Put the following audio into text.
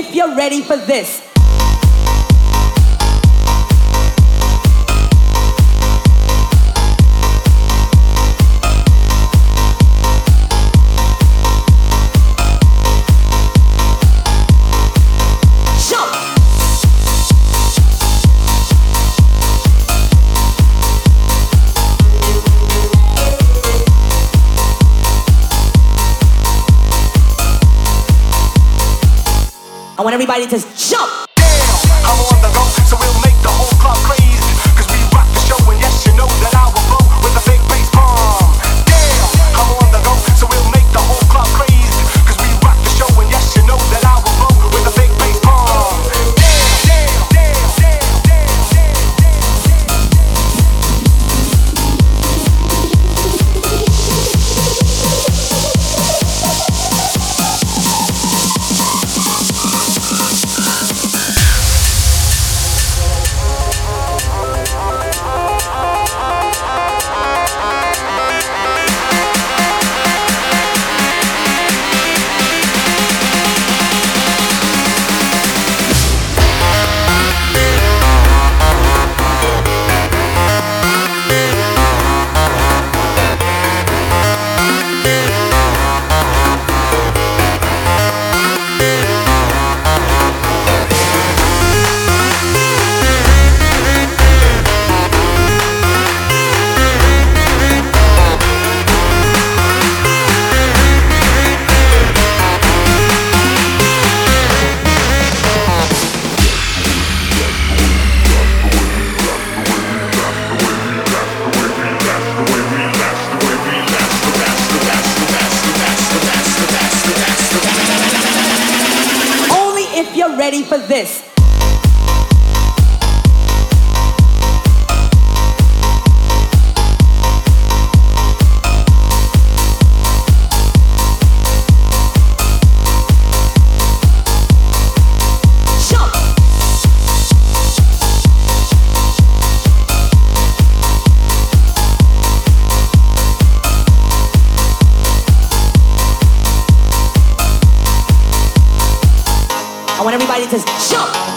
if you're ready for this. I want everybody to jump. Damn, I'm on the road, so we'll make the whole club crazy. ready for this. sisters. Jump!